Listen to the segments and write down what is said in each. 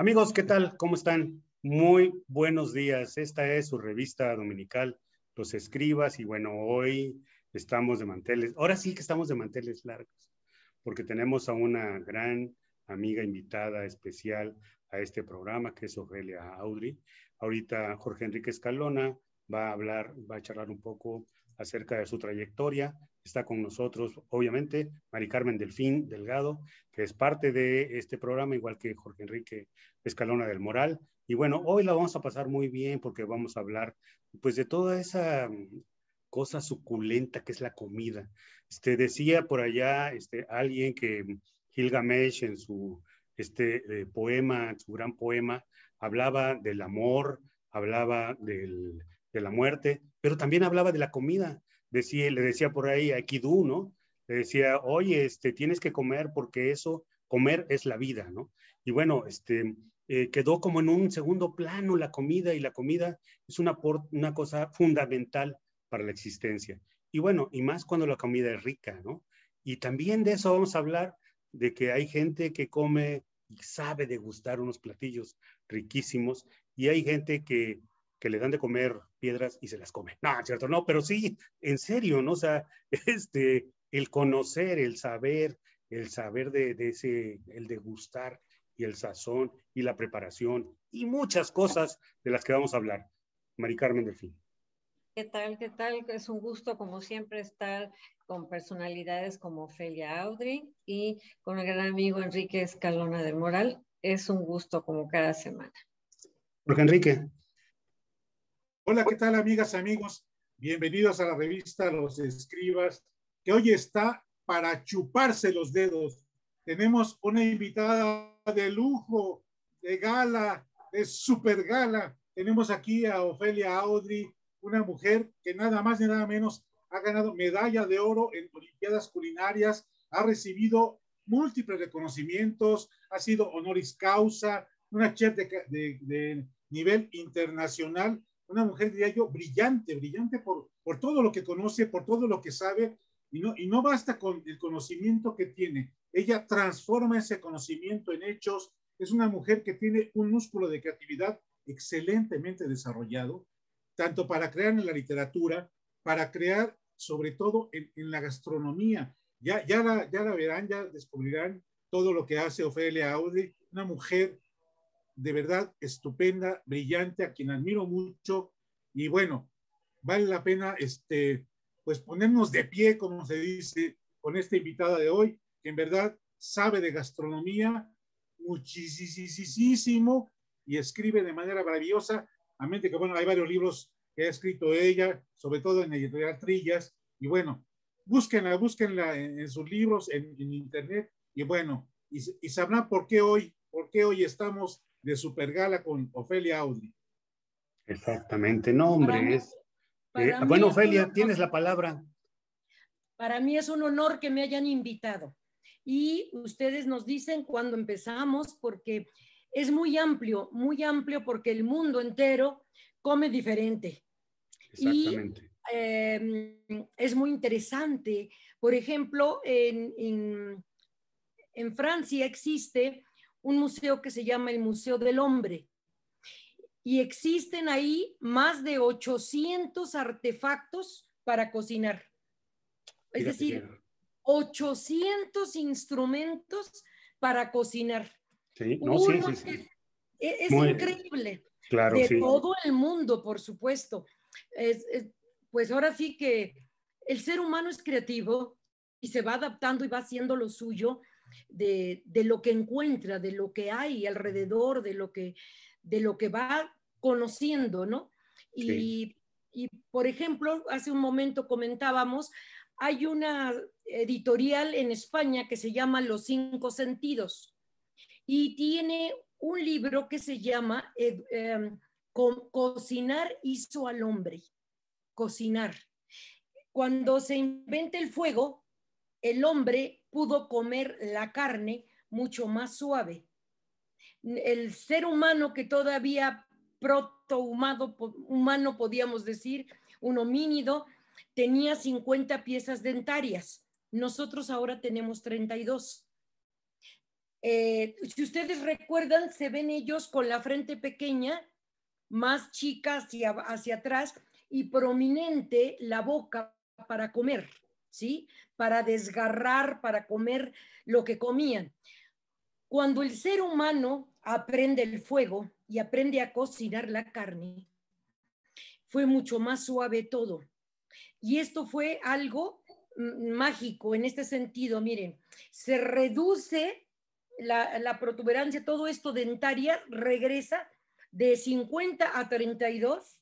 Amigos, ¿qué tal? ¿Cómo están? Muy buenos días. Esta es su revista dominical, Los Escribas, y bueno, hoy estamos de manteles. Ahora sí que estamos de manteles largos, porque tenemos a una gran amiga invitada especial a este programa, que es Ofelia Audrey. Ahorita Jorge Enrique Escalona va a hablar, va a charlar un poco acerca de su trayectoria. Está con nosotros, obviamente, Mari Carmen Delfín Delgado, que es parte de este programa, igual que Jorge Enrique Escalona del Moral. Y bueno, hoy la vamos a pasar muy bien porque vamos a hablar pues de toda esa mm, cosa suculenta que es la comida. Este, decía por allá este, alguien que Gilgamesh en su este, eh, poema, su gran poema, hablaba del amor, hablaba del, de la muerte, pero también hablaba de la comida. Decía, le decía por ahí a Kidú, ¿no? Le decía, oye, este, tienes que comer porque eso, comer es la vida, ¿no? Y bueno, este, eh, quedó como en un segundo plano la comida y la comida es una, una cosa fundamental para la existencia. Y bueno, y más cuando la comida es rica, ¿no? Y también de eso vamos a hablar, de que hay gente que come y sabe degustar unos platillos riquísimos y hay gente que que le dan de comer piedras y se las come. No, cierto, no, pero sí, en serio, ¿no? O sea, este, el conocer, el saber, el saber de, ese, el degustar y el sazón y la preparación y muchas cosas de las que vamos a hablar. Mari Carmen Delfín. ¿Qué tal? ¿Qué tal? Es un gusto, como siempre, estar con personalidades como Ofelia Audrey y con el gran amigo Enrique Escalona del Moral. Es un gusto como cada semana. Jorge Enrique. Hola, ¿qué tal amigas, amigos? Bienvenidos a la revista Los Escribas, que hoy está para chuparse los dedos. Tenemos una invitada de lujo, de gala, de super gala. Tenemos aquí a Ofelia Audrey, una mujer que nada más ni nada menos ha ganado medalla de oro en Olimpiadas Culinarias, ha recibido múltiples reconocimientos, ha sido honoris causa, una chef de, de, de nivel internacional una mujer, diría yo, brillante, brillante por, por todo lo que conoce, por todo lo que sabe, y no, y no basta con el conocimiento que tiene. Ella transforma ese conocimiento en hechos. Es una mujer que tiene un músculo de creatividad excelentemente desarrollado, tanto para crear en la literatura, para crear sobre todo en, en la gastronomía. Ya, ya, la, ya la verán, ya descubrirán todo lo que hace Ofelia Audi, una mujer de verdad estupenda, brillante, a quien admiro mucho. Y bueno, vale la pena este, pues ponernos de pie, como se dice, con esta invitada de hoy, que en verdad sabe de gastronomía muchísimo y escribe de manera maravillosa. A mente que, bueno, hay varios libros que ha escrito ella, sobre todo en editorial Trillas. Y bueno, búsquenla, búsquenla en, sus libros, en, internet. Y bueno, y, y sabrán por qué hoy, por qué hoy estamos de Supergala con Ofelia Audi. Exactamente, no, hombre, es... Eh, bueno, Ofelia, tienes la palabra. Para mí es un honor que me hayan invitado. Y ustedes nos dicen cuándo empezamos, porque es muy amplio, muy amplio, porque el mundo entero come diferente. Exactamente. Y em, es muy interesante. Por ejemplo, en, en, en Francia existe un museo que se llama el Museo del Hombre. Y existen ahí más de 800 artefactos para cocinar. Es decir, 800 instrumentos para cocinar. Sí, no, sí, sí, Es, increíble. Claro, de todo el mundo, por supuesto. pues ahora sí que el ser humano es creativo y se va adaptando y va haciendo lo suyo de, lo que encuentra, de lo que hay alrededor, de lo que, de lo que va conociendo, ¿no? Y, y, por ejemplo, hace un momento comentábamos, hay una editorial en España que se llama Los Cinco Sentidos y tiene un libro que se llama em, Cocinar hizo al hombre. Cocinar. Cuando se inventa el fuego, el hombre pudo comer la carne mucho más suave. El ser humano que todavía protohumano, humano podíamos decir, un homínido, tenía 50 piezas dentarias. Nosotros ahora tenemos 32. Eh, si ustedes recuerdan, se ven ellos con la frente pequeña, más chica hacia, hacia atrás y prominente la boca para comer, ¿sí? Para desgarrar, para comer lo que comían. Cuando el ser humano aprende el fuego y aprende a cocinar la carne, fue mucho más suave todo. Y esto fue algo mágico en este sentido. Miren, se reduce la, la protuberancia, todo esto dentaria regresa de 50 a 32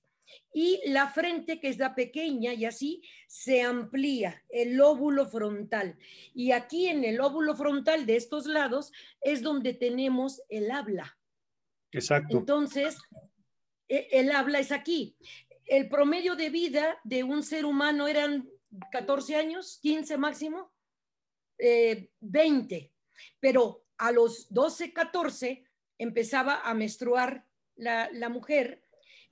y la frente que es la pequeña y así se amplía el óvulo frontal. Y aquí en el óvulo frontal de estos lados es donde tenemos el habla. Exacto. Entonces, e, el habla es aquí. El promedio de vida de un ser humano eran 14 años, 15 máximo, 20, eh, pero a los 12, 14 empezaba a menstruar la, la mujer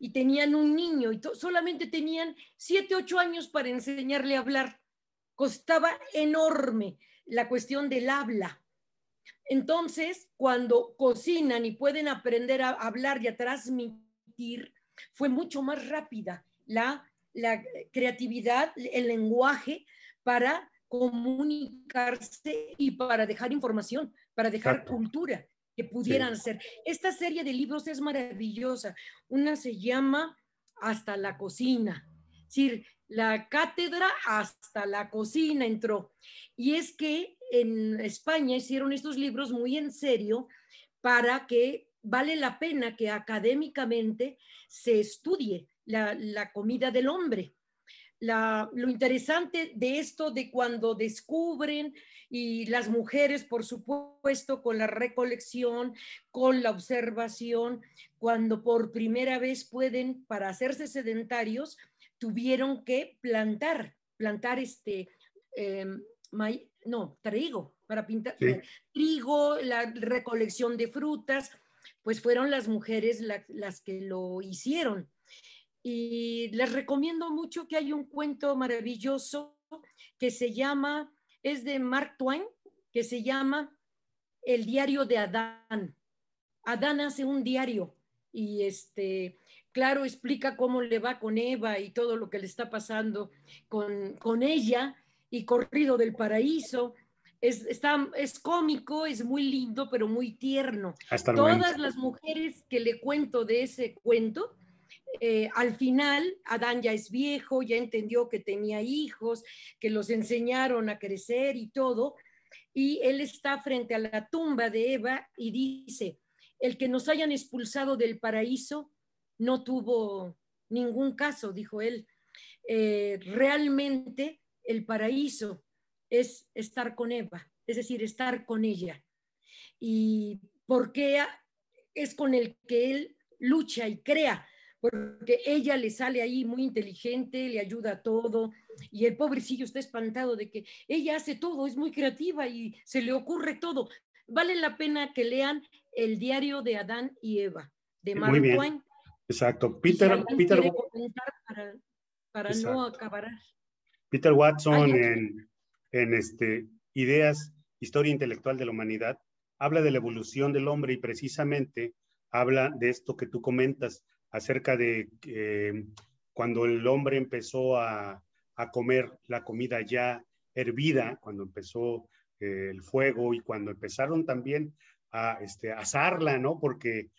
y tenían un niño y solamente tenían 7, 8 años para enseñarle a hablar. Costaba enorme la cuestión del habla. Entonces, cuando cocinan y pueden aprender a hablar y a transmitir, fue mucho más rápida la, la creatividad, el lenguaje para comunicarse y para dejar información, para dejar cultura que pudieran ser. Esta serie de libros es maravillosa. Una se llama Hasta la cocina. Es decir, la cátedra hasta la cocina entró. Y es que en España hicieron estos libros muy en serio para que vale la pena que académicamente se estudie la, la comida del hombre lo interesante de esto, de cuando descubren y las mujeres, por supuesto, con la recolección, con la observación, cuando por primera vez pueden, para hacerse sedentarios, tuvieron que plantar, plantar este, em, no, trigo, para pintar, trigo, la recolección de frutas, pues fueron las mujeres las que lo hicieron. Y les recomiendo mucho que hay un cuento maravilloso que se llama, es de Mark Twain, que se llama El diario de Adán. Adán hace un diario y este, claro, explica cómo le va con Eva y todo lo que le está pasando con, con ella y corrido del paraíso. Es, está, es cómico, es muy lindo, pero muy tierno. Todas las mujeres que le cuento de ese cuento, eh, al final, Adán ya es viejo, ya entendió que tenía hijos, que los enseñaron a crecer y todo, y él está frente a la tumba de Eva y dice, el que nos hayan expulsado del paraíso no tuvo ningún caso, dijo él. Eh, realmente el paraíso es estar con Eva, es decir, estar con ella. Y porque es con el que él lucha y crea, porque ella le sale ahí muy inteligente, le ayuda a todo, y el pobrecillo está espantado de que ella hace todo, es muy creativa y se le ocurre todo. Vale la pena que lean el diario de Adán y Eva, de Mark Twain. Exacto. Peter, Peter para, para no acabar. Peter Watson en, en este, Ideas, Historia Intelectual de la Humanidad, habla de la evolución del hombre y precisamente habla de esto que tú comentas, acerca de eh, cuando el hombre empezó a, comer la comida ya hervida, cuando empezó eh, el fuego y cuando empezaron también a este, asarla, ¿no? Porque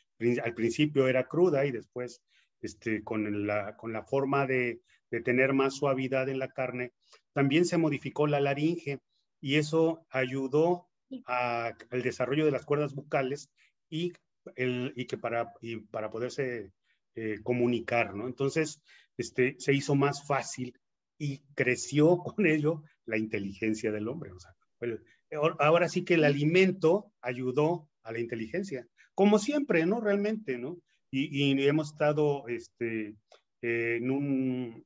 al principio era cruda y después este, con, la, con la forma de, tener más suavidad en la carne, también se modificó la laringe y eso ayudó al desarrollo de las cuerdas bucales y, el, y que para, y para poderse eh, comunicar, ¿no? Entonces, este, se hizo más fácil y creció con ello la inteligencia del hombre. O sea, ahora sí que el alimento ayudó a la inteligencia, como siempre, ¿no? Realmente, ¿no? Y, hemos estado este, en un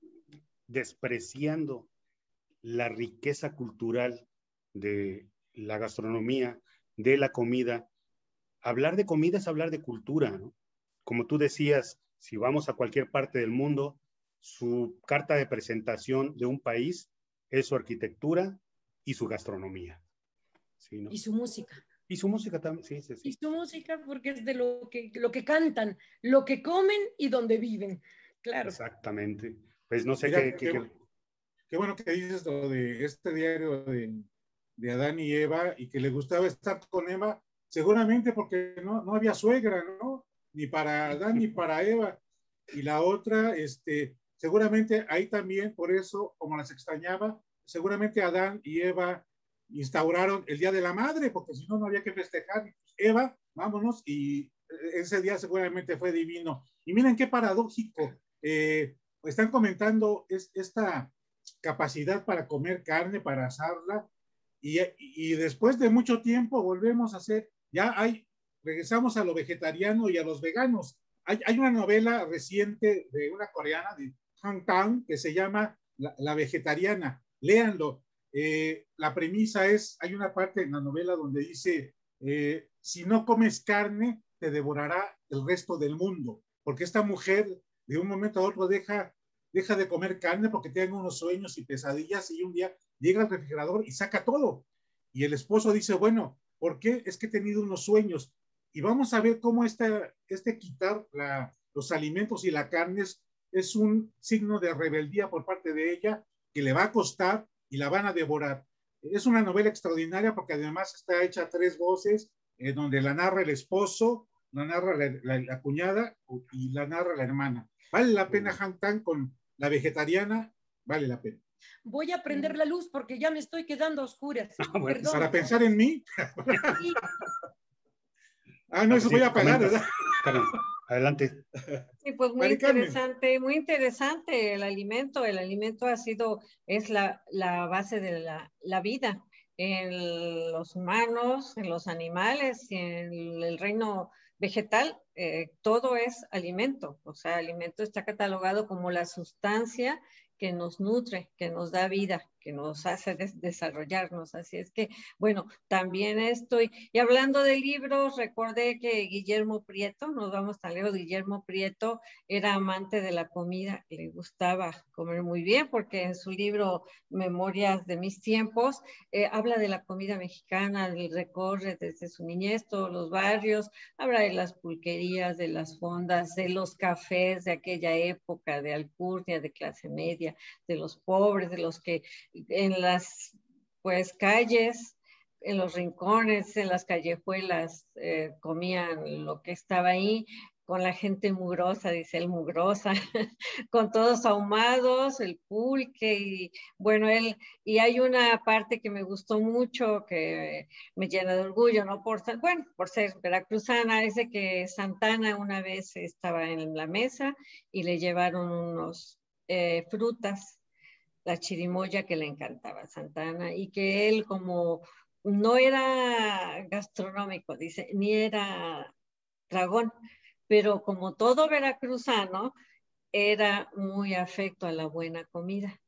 despreciando la riqueza cultural de la gastronomía, de la comida. Hablar de comida es hablar de cultura, ¿no? Como tú decías, si vamos a cualquier parte del mundo, su carta de presentación de un país es su arquitectura y su gastronomía. Y su música. Y su música también, sí, sí, sí. Y su música porque es de lo que, lo que cantan, lo que comen y donde viven. Claro. Exactamente. Pues no sé qué, qué, bueno que dices lo de este diario de, de, Adán y Eva y que le gustaba estar con Eva, seguramente porque no, no había suegra, ¿no? Ni para Adán ni para Eva. Y la otra, este, seguramente ahí también, por eso, como las extrañaba, seguramente Adán y Eva instauraron el Día de la Madre, porque si no, no había que festejar. Eva, vámonos, y ese día seguramente fue divino. Y miren qué paradójico, eh, están comentando es, esta capacidad para comer carne, para asarla, y, y, después de mucho tiempo volvemos a hacer, ya hay, regresamos a lo vegetariano y a los veganos. Hay, hay una novela reciente de una coreana, de Han Tang, que se llama La, Vegetariana. Léanlo, eh, la premisa es, hay una parte en la novela donde dice, eh, si no comes carne, te devorará el resto del mundo, porque esta mujer de un momento a otro deja, deja de comer carne porque tiene unos sueños y pesadillas y un día llega al refrigerador y saca todo. Y el esposo dice, bueno, ¿por qué? Es que he tenido unos sueños. Y vamos a ver cómo este, este quitar la, los alimentos y la carne es, es un signo de rebeldía por parte de ella que le va a costar y la van a devorar. Es una novela extraordinaria porque además está hecha a tres voces, eh, donde la narra el esposo, la narra la, cuñada y la narra la hermana. Vale la pena Han con la vegetariana, vale la pena. Voy a prender la luz porque ya me estoy quedando a oscuras. Ah, para pensar en mí. Ah, no, eso voy a apagar, ¿verdad? Adelante. Sí, pues muy interesante, muy interesante el alimento. El alimento ha sido, es la, la base de la, la, vida en los humanos, en los animales y en el reino vegetal. Eh, todo es alimento. O sea, alimento está catalogado como la sustancia que nos nutre, que nos da vida, que nos hace desarrollarnos. Así es que, bueno, también estoy. Y hablando de libros, recordé que Guillermo Prieto, nos vamos tan lejos, Guillermo Prieto era amante de la comida, le gustaba comer muy bien, porque en su libro Memorias de mis tiempos, eh, habla de la comida mexicana, recorre desde su niñez todos los barrios, habla de las pulquerías, de las fondas, de los cafés de aquella época, de alcurnia, de clase media, de los pobres, de los que en las pues calles, en los rincones, en las callejuelas, eh, comían lo que estaba ahí, con la gente mugrosa, dice el mugrosa, con todos ahumados, el pulque y bueno, él, y hay una parte que me gustó mucho, que me llena de orgullo, ¿no? Por bueno, por ser veracruzana, dice que Santana una vez estaba en la mesa y le llevaron unos eh, frutas la chirimoya que le encantaba a Santana y que él como no era gastronómico, dice, ni era dragón, pero como todo veracruzano, era muy afecto a la buena comida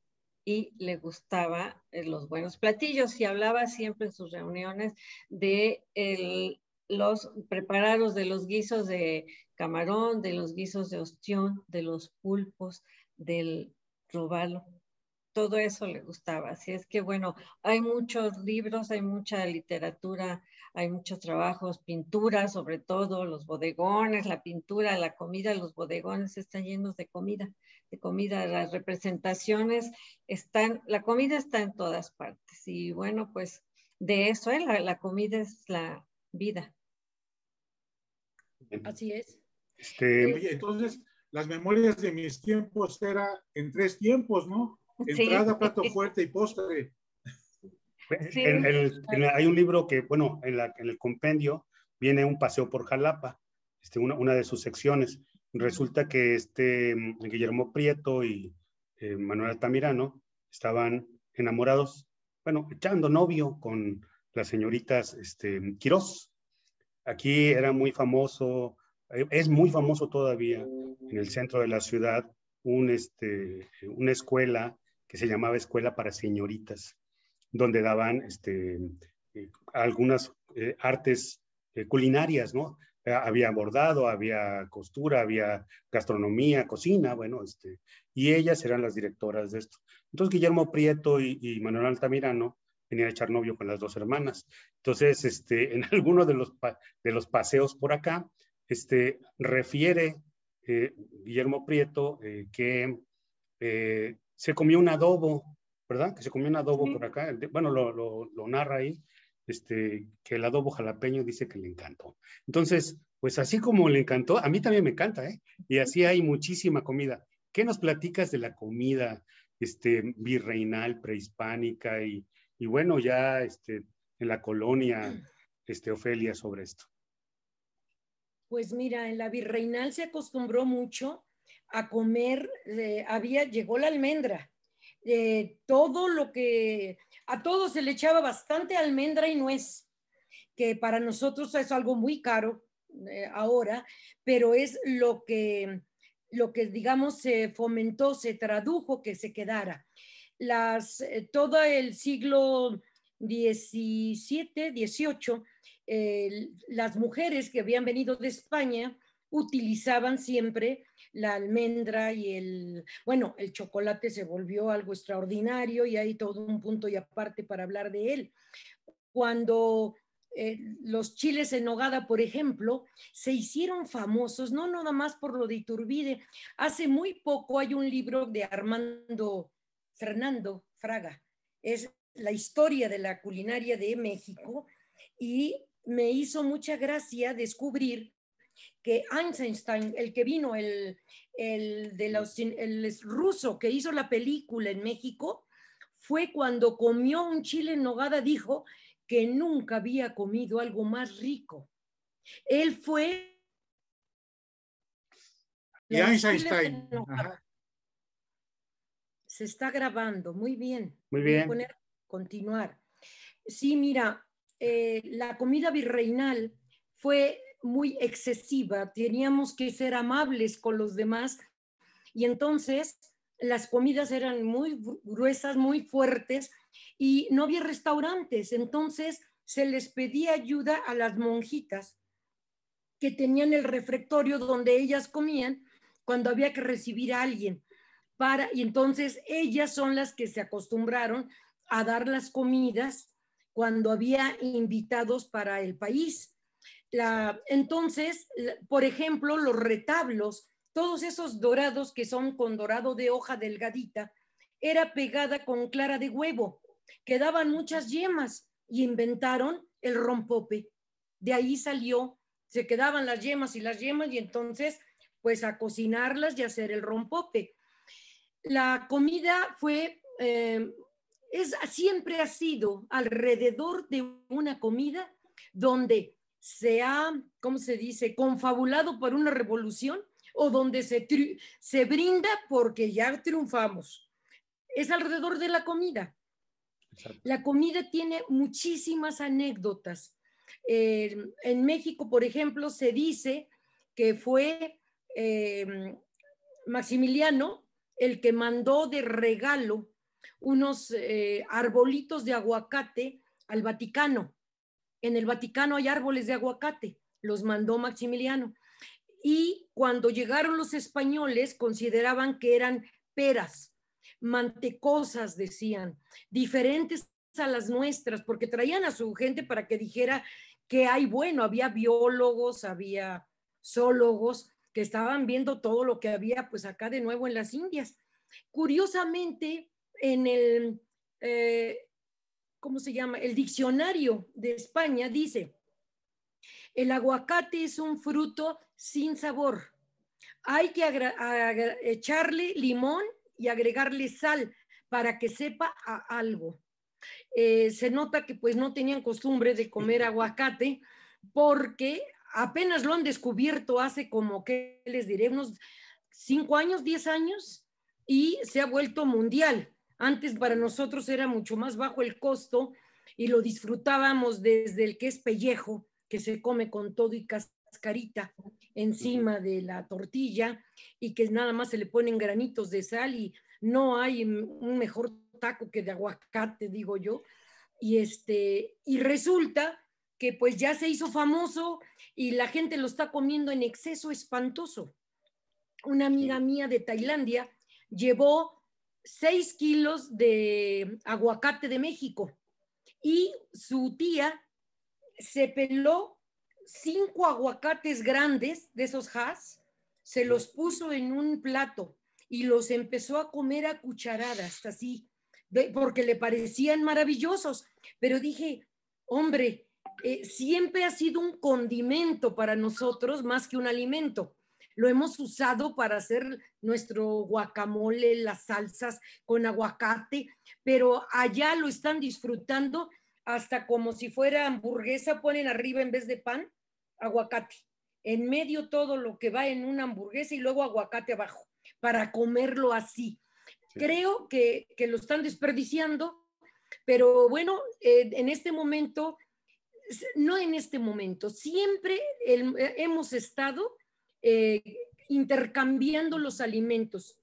y le gustaba eh, los buenos platillos y hablaba siempre en sus reuniones de los preparados de los guisos de camarón, de los guisos de ostión, de los pulpos, del robalo todo eso le gustaba. Así es que bueno, hay muchos libros, hay mucha literatura, hay muchos trabajos, pintura, sobre todo los bodegones, la pintura, la comida, los bodegones están llenos de comida, de comida, las representaciones están, la comida está en todas partes. Y bueno, pues de eso, ¿eh? la, comida es la vida. Así es. Este, entonces, las memorias de mis tiempos era en tres tiempos, ¿no? Entrada, plato fuerte y postre. hay un libro que, bueno, en, la, en, el compendio viene un paseo por Jalapa, este, una, una de sus secciones. Resulta que este Guillermo Prieto y eh, Manuel Altamirano estaban enamorados, bueno, echando novio con las señoritas este, Quirós. Aquí era muy famoso, eh, es muy famoso todavía en el centro de la ciudad, un, este, una escuela que se llamaba Escuela para Señoritas, donde daban este, eh, algunas eh, artes eh, culinarias, ¿no? había bordado, había costura, había gastronomía, cocina, bueno, este, y ellas eran las directoras de esto. Entonces Guillermo Prieto y, Manuel Altamirano venía a echar novio con las dos hermanas. Entonces, este, en alguno de los, de los paseos por acá, este, refiere eh, Guillermo Prieto que se comió un adobo, ¿verdad? Que se comió un adobo por acá. Bueno, lo, lo, lo, narra ahí, este, que el adobo jalapeño dice que le encantó. Entonces, pues así como le encantó, a mí también me encanta, ¿eh? Y así hay muchísima comida. ¿Qué nos platicas de la comida este, virreinal, prehispánica y, y bueno, ya este, en la colonia, este, Ofelia, sobre esto? Pues mira, en la virreinal se acostumbró mucho a comer, eh, había, llegó la almendra, eh, todo lo que, a todo se le echaba bastante almendra y nuez, que para nosotros es algo muy caro eh, ahora, pero es lo que lo que digamos se fomentó, se tradujo que se quedara. Las, eh, todo el siglo XVII, XVIII, las mujeres que habían venido de España utilizaban siempre la almendra y el, bueno, el chocolate se volvió algo extraordinario y hay todo un punto y aparte para hablar de él. Cuando eh, los chiles en nogada, por ejemplo, se hicieron famosos, no nada más por lo de Iturbide. Hace muy poco hay un libro de Armando Fernando Fraga, es la historia de la culinaria de México y me hizo mucha gracia descubrir que Einstein, el que vino, el, el, de los, el ruso que hizo la película en México, fue cuando comió un chile en nogada, dijo que nunca había comido algo más rico. Él fue... Y Einstein. Se está grabando, muy bien. Muy bien. Voy a poner, continuar. Sí, mira, eh, la comida virreinal fue muy excesiva, teníamos que ser amables con los demás y entonces las comidas eran muy gruesas, muy fuertes y no había restaurantes, entonces se les pedía ayuda a las monjitas que tenían el refectorio donde ellas comían cuando había que recibir a alguien. Para, y entonces ellas son las que se acostumbraron a dar las comidas cuando había invitados para el país. Entonces, por ejemplo, los retablos, todos esos dorados que son con dorado de hoja delgadita, era pegada con clara de huevo quedaban muchas yemas y inventaron el rompope. De ahí salió, se quedaban las yemas y las yemas y entonces pues a cocinarlas y hacer el rompope. La comida fue, eh, es, siempre ha sido alrededor de una comida donde se ha, ¿cómo se dice?, confabulado por una revolución o donde se, se brinda porque ya triunfamos. Es alrededor de la comida. La comida tiene muchísimas anécdotas. Eh, en México, por ejemplo, se dice que fue eh, Maximiliano el que mandó de regalo unos eh, arbolitos de aguacate al Vaticano. En el Vaticano hay árboles de aguacate, los mandó Maximiliano. Y cuando llegaron los españoles consideraban que eran peras mantecosas, decían, diferentes a las nuestras, porque traían a su gente para que dijera que hay bueno, había biólogos, había zoólogos que estaban viendo todo lo que había pues acá de nuevo en las Indias. Curiosamente, en el, eh, ¿cómo se llama? El diccionario de España dice, el aguacate es un fruto sin sabor. Hay que echarle limón y agregarle sal para que sepa a algo. Eh, se nota que pues no tenían costumbre de comer aguacate porque apenas lo han descubierto hace como que les diré unos cinco años, diez años y se ha vuelto mundial. Antes para nosotros era mucho más bajo el costo y lo disfrutábamos desde el que es pellejo, que se come con todo y cascarita encima de la tortilla y que nada más se le ponen granitos de sal y no hay un mejor taco que de aguacate, digo yo. Y este, y resulta que pues ya se hizo famoso y la gente lo está comiendo en exceso espantoso. Una amiga mía de Tailandia llevó seis kilos de aguacate de México y su tía se peló cinco aguacates grandes de esos has, se los puso en un plato y los empezó a comer a cucharadas, así, porque le parecían maravillosos. Pero dije, hombre, eh, siempre ha sido un condimento para nosotros más que un alimento. Lo hemos usado para hacer nuestro guacamole, las salsas con aguacate, pero allá lo están disfrutando hasta como si fuera hamburguesa, ponen arriba en vez de pan, aguacate. En medio todo lo que va en una hamburguesa y luego aguacate abajo, para comerlo así. Creo que, lo están desperdiciando, pero bueno, eh, en este momento, no en este momento, siempre hemos estado eh, intercambiando los alimentos,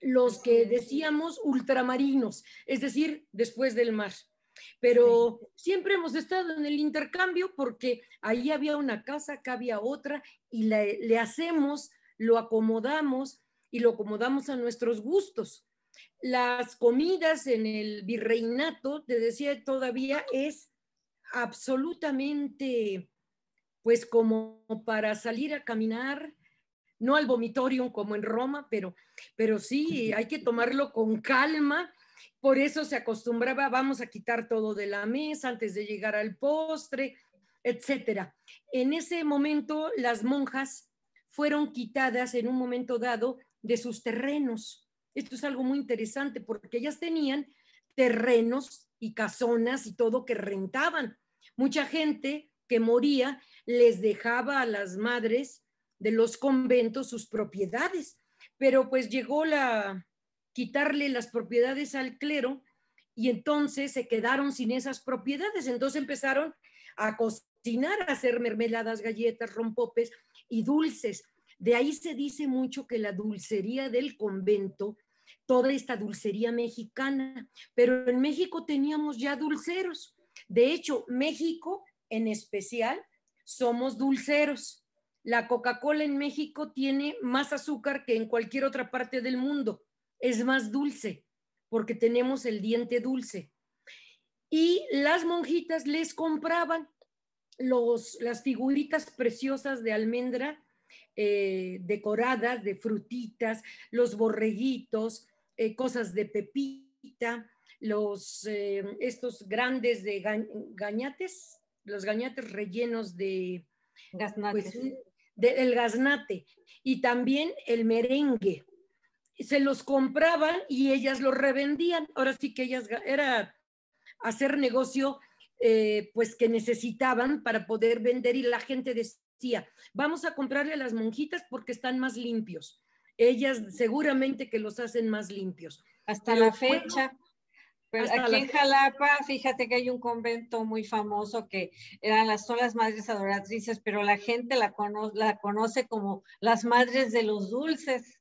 los que decíamos ultramarinos, es decir, después del mar. Pero siempre hemos estado en el intercambio porque ahí había una casa, acá había otra y le, hacemos, lo acomodamos y lo acomodamos a nuestros gustos. Las comidas en el virreinato, te decía todavía, es absolutamente, pues como para salir a caminar, no al vomitorium como en Roma, pero, pero sí, hay que tomarlo con calma por eso se acostumbraba, vamos a quitar todo de la mesa antes de llegar al postre, etcétera. En ese momento, las monjas fueron quitadas en un momento dado de sus terrenos. Esto es algo muy interesante porque ellas tenían terrenos y casonas y todo que rentaban. Mucha gente que moría les dejaba a las madres de los conventos sus propiedades, pero pues llegó la, quitarle las propiedades al clero y entonces se quedaron sin esas propiedades. Entonces empezaron a cocinar, a hacer mermeladas, galletas, rompopes y dulces. De ahí se dice mucho que la dulcería del convento, toda esta dulcería mexicana, pero en México teníamos ya dulceros. De hecho, México en especial somos dulceros. La Coca-Cola en México tiene más azúcar que en cualquier otra parte del mundo es más dulce, porque tenemos el diente dulce. Y las monjitas les compraban los, las figuritas preciosas de almendra eh, decoradas de frutitas, los borreguitos, eh, cosas de pepita, los, eh, estos grandes de gañates, los gañates rellenos de... Pues, de, el gaznate y también el merengue se los compraban y ellas los revendían. Ahora sí que ellas era hacer negocio eh, pues que necesitaban para poder vender y la gente decía, vamos a comprarle a las monjitas porque están más limpios. Ellas seguramente que los hacen más limpios. Hasta la fecha. Pues aquí en Jalapa, fíjate que hay un convento muy famoso que eran las, son las madres adoratrices, pero la gente la, la conoce como las madres de los dulces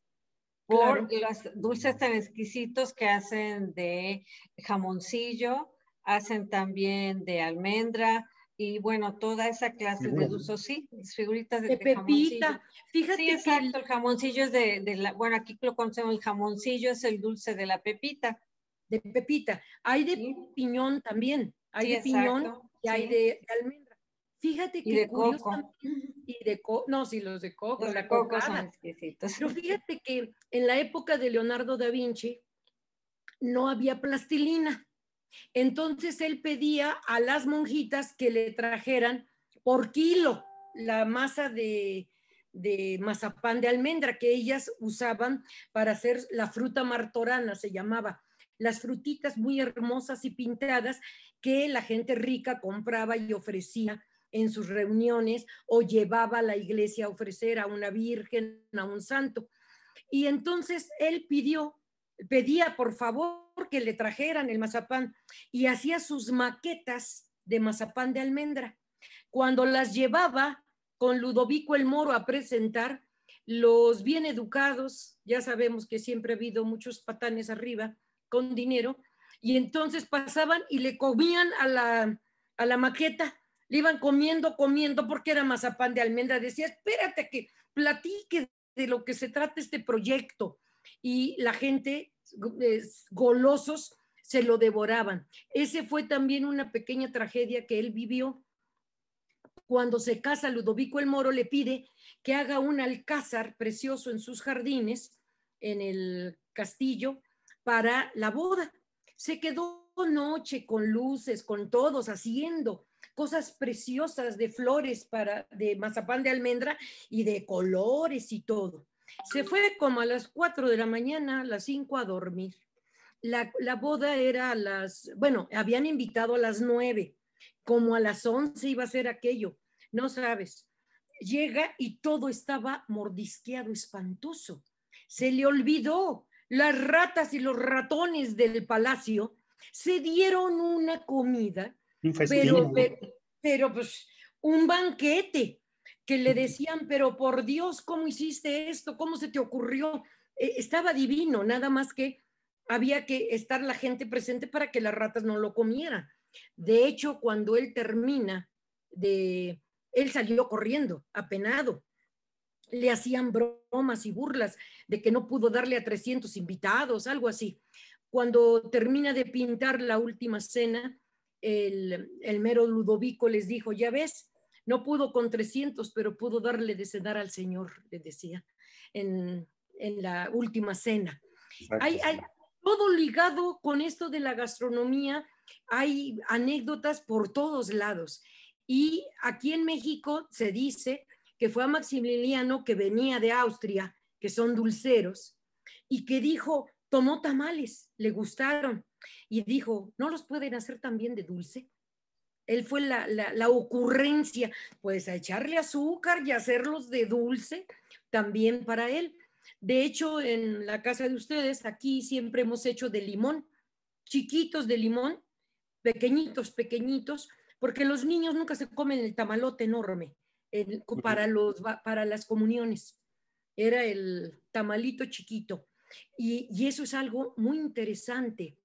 por los dulces tan exquisitos que hacen de jamoncillo, hacen también de almendra y bueno, toda esa clase de dulces, sí, figuritas de, de pepita. Fíjate sí, exacto, el... jamoncillo es de, de, la, bueno, aquí lo conocemos, el jamoncillo es el dulce de la pepita. De pepita. Hay de piñón también, hay de piñón y hay de almendra. Fíjate que y de coco. Y de coco, no, sí, los de coco, los la de coco son exquisitos. Pero fíjate que en la época de Leonardo da Vinci no había plastilina. Entonces él pedía a las monjitas que le trajeran por kilo la masa de, de mazapán de almendra que ellas usaban para hacer la fruta martorana, se llamaba. Las frutitas muy hermosas y pintadas que la gente rica compraba y ofrecía en sus reuniones o llevaba a la iglesia a ofrecer a una virgen, a un santo. Y entonces él pidió, pedía por favor que le trajeran el mazapán y hacía sus maquetas de mazapán de almendra. Cuando las llevaba con Ludovico el Moro a presentar, los bien educados, ya sabemos que siempre ha habido muchos patanes arriba con dinero, y entonces pasaban y le comían a la, a la maqueta le iban comiendo, comiendo, porque era mazapán de almendra. Decía, espérate que platique de lo que se trata este proyecto. Y la gente, golosos, se lo devoraban. Ese fue también una pequeña tragedia que él vivió. Cuando se casa Ludovico el Moro, le pide que haga un alcázar precioso en sus jardines, en el castillo, para la boda. Se quedó noche con luces, con todos, haciendo cosas preciosas de flores para de mazapán de almendra y de colores y todo. Se fue como a las 4 de la mañana, a las 5 a dormir. La, la, boda era a las, bueno, habían invitado a las 9, como a las 11 iba a ser aquello, no sabes. Llega y todo estaba mordisqueado, espantoso. Se le olvidó. Las ratas y los ratones del palacio se dieron una comida, pero, pero, pues un banquete que le decían, pero por Dios, ¿cómo hiciste esto? ¿Cómo se te ocurrió? E, estaba divino, nada más que había que estar la gente presente para que las ratas no lo comieran. De hecho, cuando él termina de, él salió corriendo, apenado. Le hacían bromas y burlas de que no pudo darle a 300 invitados, algo así cuando termina de pintar la última cena, el, mero Ludovico les dijo, ya ves, no pudo con 300, pero pudo darle de cenar al Señor, le decía, en, la última cena. Hay, hay, todo ligado con esto de la gastronomía, hay anécdotas por todos lados. Y aquí en México se dice que fue a Maximiliano que venía de Austria, que son dulceros, y que dijo, tomó tamales, le gustaron y dijo, ¿no los pueden hacer también de dulce? Él fue la, la, ocurrencia, pues a echarle azúcar y hacerlos de dulce también para él. De hecho, en la casa de ustedes, aquí siempre hemos hecho de limón, chiquitos de limón, pequeñitos, pequeñitos, porque los niños nunca se comen el tamalote enorme para, los, para las comuniones. Era el tamalito chiquito. Y, eso es algo muy interesante.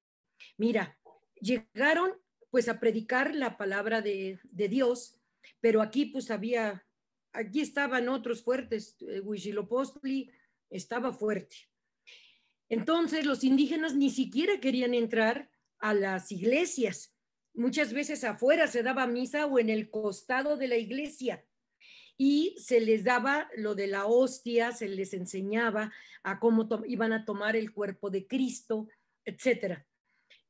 Mira, llegaron pues a predicar la palabra de, Dios, pero aquí pues había, aquí estaban otros fuertes, eh, Huichilopostli estaba fuerte. Entonces los indígenas ni siquiera querían entrar a las iglesias. Muchas veces afuera se daba misa o en el costado de la iglesia y se les daba lo de la hostia, se les enseñaba a cómo iban a tomar el cuerpo de Cristo, etcétera.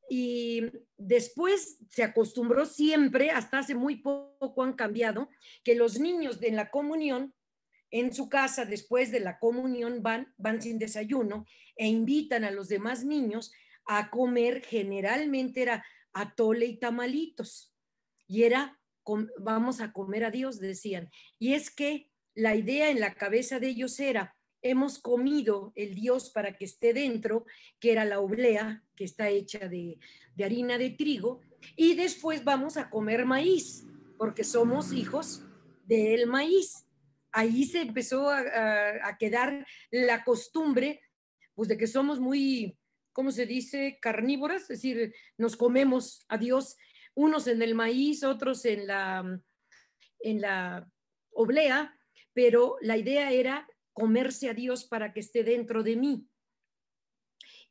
Y después se acostumbró siempre, hasta hace muy poco han cambiado, que los niños de la comunión en su casa después de la comunión van, van sin desayuno e invitan a los demás niños a comer, generalmente era atole y tamalitos. Y era vamos a comer a Dios, decían. Y es que la idea en la cabeza de ellos era, hemos comido el Dios para que esté dentro, que era la oblea, que está hecha de, harina de trigo, y después vamos a comer maíz, porque somos hijos del maíz. Ahí se empezó a, a quedar la costumbre, pues de que somos muy, ¿cómo se dice?, carnívoras, es decir, nos comemos a Dios unos en el maíz, otros en la, en la oblea, pero la idea era comerse a Dios para que esté dentro de mí.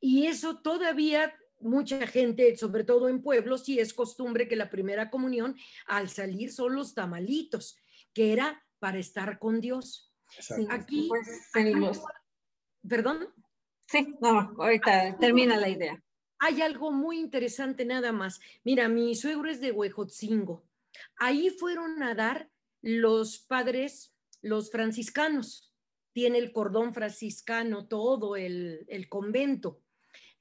Y eso todavía mucha gente, sobre todo en pueblos, sí es costumbre que la primera comunión al salir son los tamalitos, que era para estar con Dios. Aquí, pues, perdón. Sí, no, ahorita termina la idea hay algo muy interesante nada más. Mira, mi suegro es de Huejotzingo. Ahí fueron a dar los padres, los franciscanos. Tiene el cordón franciscano, todo el, el convento.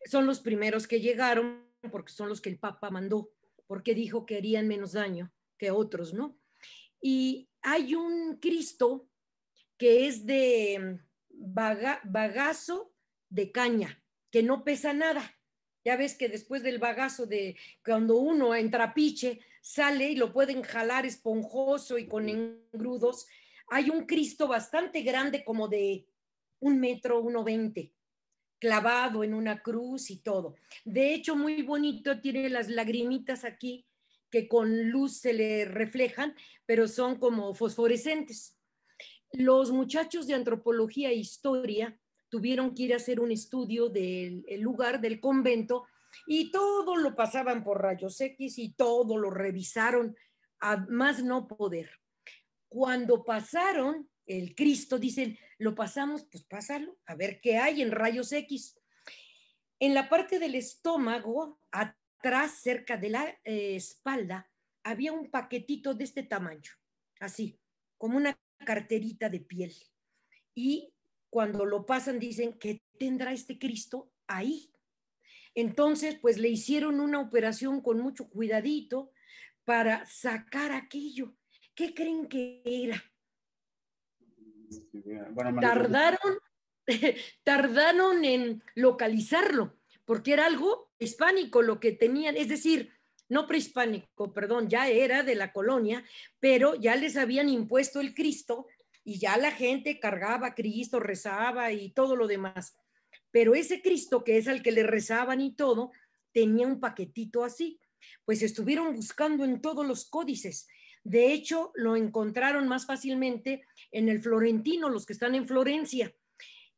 Son los primeros que llegaron porque son los que el Papa mandó, porque dijo que harían menos daño que otros, ¿no? Y hay un Cristo que es de bagazo de caña, que no pesa nada ya ves que después del bagazo de cuando uno entra piche, sale y lo pueden jalar esponjoso y con engrudos. Hay un Cristo bastante grande, como de un metro, uno veinte, clavado en una cruz y todo. De hecho, muy bonito, tiene las lagrimitas aquí que con luz se le reflejan, pero son como fosforescentes. Los muchachos de antropología e historia tuvieron que ir a hacer un estudio del lugar del convento y todo lo pasaban por rayos X y todo lo revisaron a más no poder. Cuando pasaron el Cristo, dicen, lo pasamos, pues pásalo, a ver qué hay en rayos X. En la parte del estómago, atrás, cerca de la eh, espalda, había un paquetito de este tamaño, así, como una carterita de piel. Y cuando lo pasan, dicen, ¿qué tendrá este Cristo ahí? Entonces, pues le hicieron una operación con mucho cuidadito para sacar aquello. ¿Qué creen que era? tardaron, tardaron en localizarlo, porque era algo hispánico lo que tenían, es decir, no prehispánico, perdón, ya era de la colonia, pero ya les habían impuesto el Cristo y ya la gente cargaba Cristo, rezaba y todo lo demás. Pero ese Cristo, que es al que le rezaban y todo, tenía un paquetito así. Pues estuvieron buscando en todos los códices. De hecho, lo encontraron más fácilmente en el Florentino, los que están en Florencia.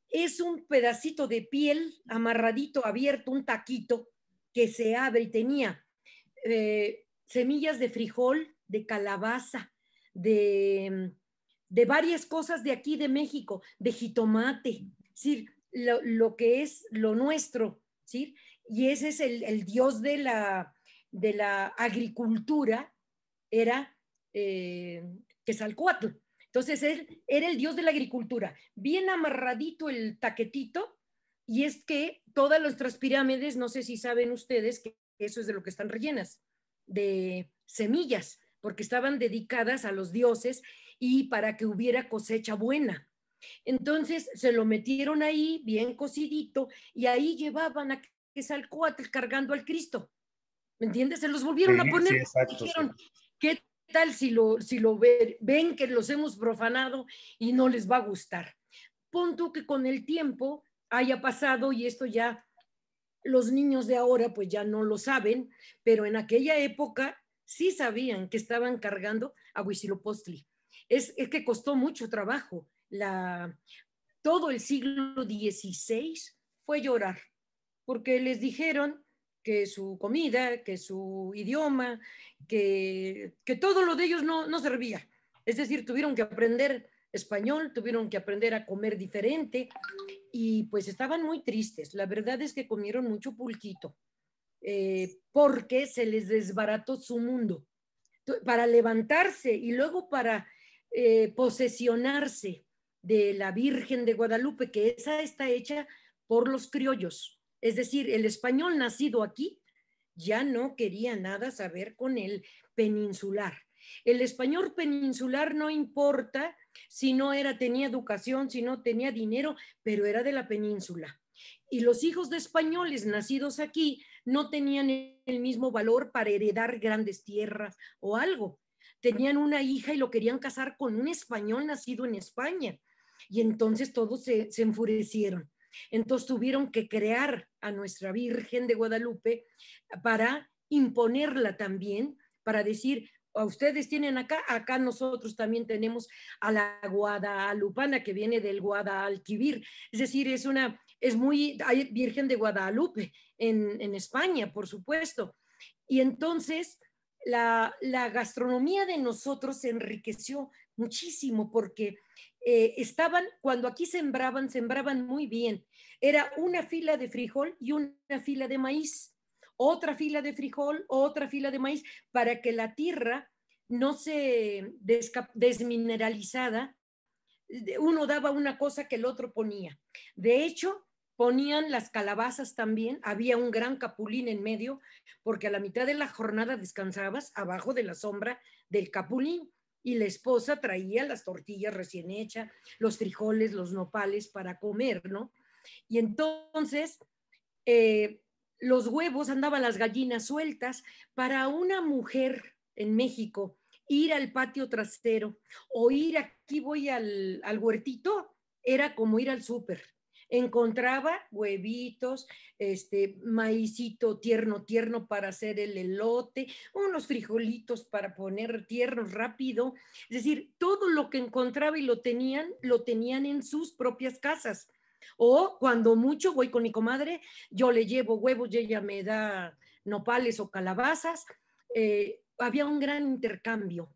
Es un pedacito de piel amarradito, abierto, un taquito que se abre y tenía eh, semillas de frijol, de calabaza, de, de varias cosas de aquí de México, de jitomate. Sí, lo, que es lo nuestro, ¿sí? Y ese es el, dios de la, de la agricultura, era eh, Quetzalcoatl. Entonces él era el dios de la agricultura, bien amarradito el taquetito, y es que todas nuestras pirámides, no sé si saben ustedes que eso es de lo que están rellenas, de semillas, porque estaban dedicadas a los dioses y para que hubiera cosecha buena. Entonces se lo metieron ahí bien cocidito y ahí llevaban a Quetzalcoatl cargando al Cristo. ¿Me entiendes? Se los volvieron a poner. dijeron, ¿qué tal si lo, si lo ven, que los hemos profanado y no les va a gustar? Punto que con el tiempo haya pasado y esto ya los niños de ahora pues ya no lo saben, pero en aquella época sí sabían que estaban cargando a Huitzilopochtli. Es, es que costó mucho trabajo la, todo el siglo XVI fue llorar, porque les dijeron que su comida, que su idioma, que, que todo lo de ellos no, no servía. Es decir, tuvieron que aprender español, tuvieron que aprender a comer diferente y pues estaban muy tristes. La verdad es que comieron mucho pulquito eh, porque se les desbarató su mundo. Para levantarse y luego para eh, posesionarse de la Virgen de Guadalupe, que esa está hecha por los criollos. Es decir, el español nacido aquí ya no quería nada saber con el peninsular. El español peninsular no importa si no era, tenía educación, si no tenía dinero, pero era de la península. Y los hijos de españoles nacidos aquí no tenían el mismo valor para heredar grandes tierras o algo. Tenían una hija y lo querían casar con un español nacido en España. Y entonces todos se, enfurecieron. Entonces tuvieron que crear a nuestra Virgen de Guadalupe para imponerla también, para decir, a ustedes tienen acá, acá nosotros también tenemos a la Guadalupana que viene del Guadalquivir. Es decir, es una, es muy, hay Virgen de Guadalupe en, en España, por supuesto. Y entonces la, la gastronomía de nosotros se enriqueció muchísimo porque eh, estaban, cuando aquí sembraban, sembraban muy bien. Era una fila de frijol y una fila de maíz, otra fila de frijol, otra fila de maíz, para que la tierra no se desmineralizada. Uno daba una cosa que el otro ponía. De hecho, ponían las calabazas también, había un gran capulín en medio, porque a la mitad de la jornada descansabas abajo de la sombra del capulín y la esposa traía las tortillas recién hechas, los frijoles, los nopales para comer, ¿no? Y entonces eh, los huevos andaban las gallinas sueltas para una mujer en México ir al patio trasero o ir aquí voy al, al huertito era como ir al súper encontraba huevitos, este maicito tierno, tierno para hacer el elote, unos frijolitos para poner tiernos rápido. Es decir, todo lo que encontraba y lo tenían, lo tenían en sus propias casas. O cuando mucho voy con mi comadre, yo le llevo huevos y ella me da nopales o calabazas. Eh, había un gran intercambio.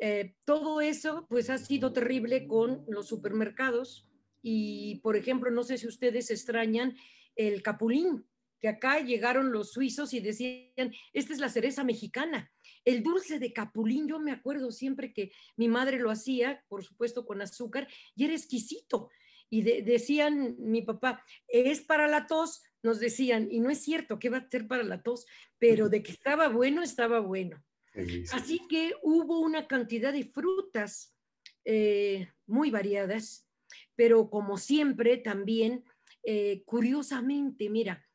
Eh, todo eso pues ha sido terrible con los supermercados y por ejemplo, no sé si ustedes extrañan el capulín, que acá llegaron los suizos y decían, esta es la cereza mexicana. El dulce de capulín, yo me acuerdo siempre que mi madre lo hacía, por supuesto con azúcar, y era exquisito. Y decían mi papá, es para la tos, nos decían, y no es cierto que va a ser para la tos, pero de que estaba bueno, estaba bueno. Así que hubo una cantidad de frutas eh, muy variadas, pero como siempre también, eh, curiosamente, mira,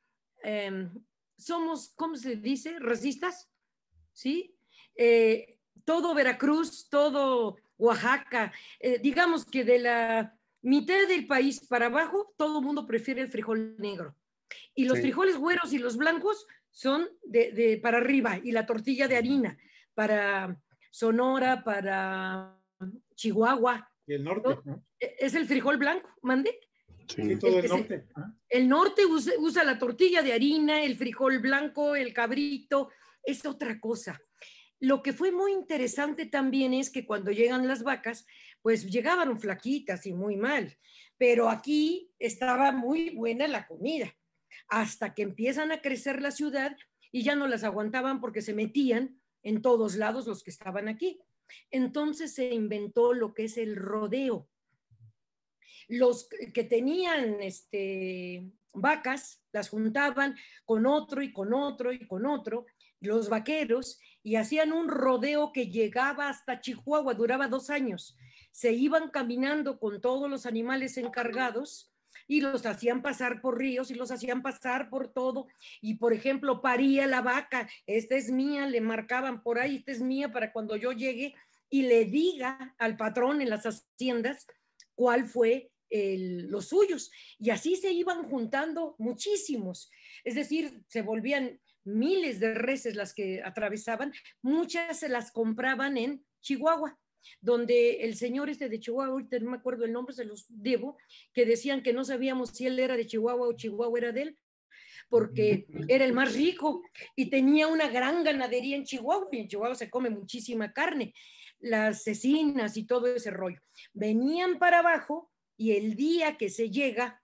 em, somos, ¿cómo se dice? Racistas, ¿sí? Eh, todo Veracruz, todo Oaxaca, digamos que de la mitad del país para abajo, todo el mundo prefiere el frijol negro. Y los frijoles güeros y los blancos son de, para arriba y la tortilla de harina para Sonora, para Chihuahua. Y el norte. E, es el frijol blanco, mande. Sí, todo el, norte. El, norte usa, la tortilla de harina, el frijol blanco, el cabrito, es otra cosa. Lo que fue muy interesante también es que cuando llegan las vacas, pues llegaban flaquitas y muy mal, pero aquí estaba muy buena la comida hasta que empiezan a crecer la ciudad y ya no las aguantaban porque se metían en todos lados los que estaban aquí. Entonces se inventó lo que es el rodeo. Los que tenían este, vacas las juntaban con otro y con otro y con otro, los vaqueros, y hacían un rodeo que llegaba hasta Chihuahua, duraba dos años. Se iban caminando con todos los animales encargados y los hacían pasar por ríos y los hacían pasar por todo. Y por ejemplo, paría la vaca, esta es mía, le marcaban por ahí, esta es mía para cuando yo llegue y le diga al patrón en las haciendas cuál fue los suyos. Y así se iban juntando muchísimos. Es decir, se volvían miles de reses las que atravesaban, muchas se las compraban en Chihuahua donde el señor este de Chihuahua, ahorita no me acuerdo el nombre, se los debo, que decían que no sabíamos si él era de Chihuahua o Chihuahua era de él, porque era el más rico y tenía una gran ganadería en Chihuahua, y en Chihuahua se come muchísima carne, las cecinas y todo ese rollo. Venían para abajo y el día que se llega,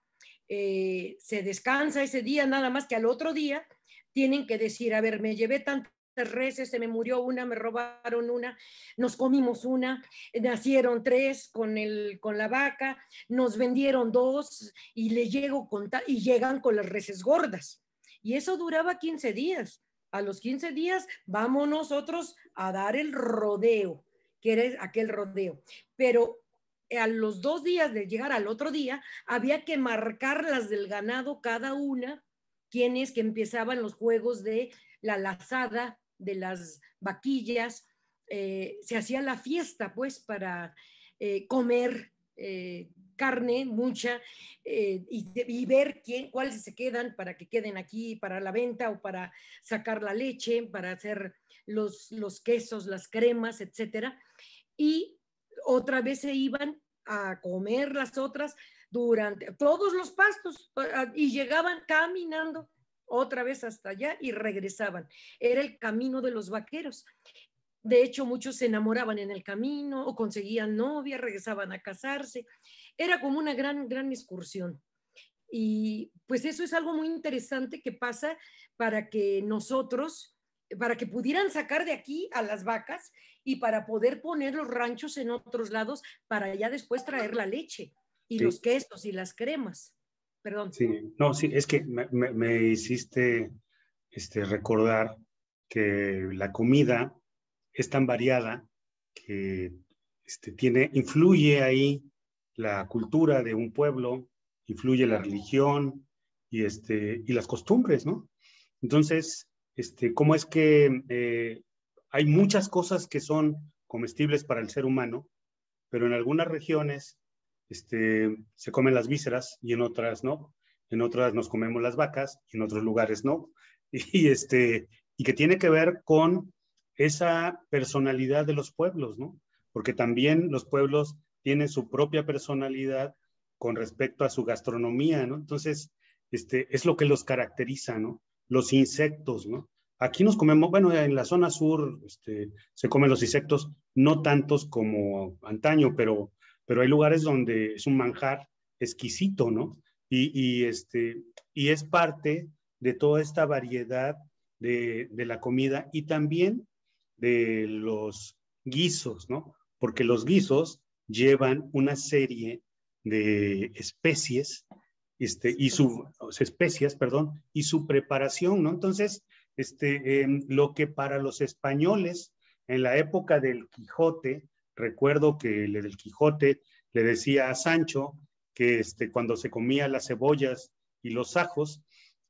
eh, se descansa ese día, nada más que al otro día tienen que decir, a ver, me llevé tanto reses, se me murió una, me robaron una, nos comimos una, nacieron tres con, el, con la vaca, nos vendieron dos y le llego con y llegan con las reses gordas. Y eso duraba 15 días. A los 15 días vamos nosotros a dar el rodeo, que era aquel rodeo. Pero a los dos días de llegar al otro día, había que marcar las del ganado cada una, quienes que empezaban los juegos de la lazada, de las vaquillas, eh, se hacía la fiesta pues para eh, comer eh, carne mucha y, ver quién, cuáles se quedan para que queden aquí para la venta o para sacar la leche, para hacer los, los quesos, las cremas, etcétera. Y otra vez se iban a comer las otras durante todos los pastos y llegaban caminando otra vez hasta allá y regresaban. Era el camino de los vaqueros. De hecho, muchos se enamoraban en el camino o conseguían novia, regresaban a casarse. Era como una gran, gran excursión. Y pues eso es algo muy interesante que pasa para que nosotros, para que pudieran sacar de aquí a las vacas y para poder poner los ranchos en otros lados para ya después traer la leche y los quesos y las cremas. Perdón. Sí, no, sí, es que me, hiciste este, recordar que la comida es tan variada que este, tiene, influye ahí la cultura de un pueblo, influye la religión y, este, y las costumbres, ¿no? Entonces, este, ¿cómo es que eh, hay muchas cosas que son comestibles para el ser humano, pero en algunas regiones este, se comen las vísceras y en otras no. En otras nos comemos las vacas y en otros lugares no. Y, este, y que tiene que ver con esa personalidad de los pueblos, ¿no? Porque también los pueblos tienen su propia personalidad con respecto a su gastronomía, ¿no? Entonces, este, es lo que los caracteriza, ¿no? Los insectos, ¿no? Aquí nos comemos, bueno, en la zona sur este, se comen los insectos, no tantos como antaño, pero, pero hay lugares donde es un manjar exquisito, ¿no? Y, este, y es parte de toda esta variedad de, la comida y también de los guisos, ¿no? Porque los guisos llevan una serie de especies este, y su, perdón, y su preparación, ¿no? Entonces, este, em, lo que para los españoles en la época del Quijote, recuerdo que el del Quijote le decía a Sancho que este, cuando se comía las cebollas y los ajos,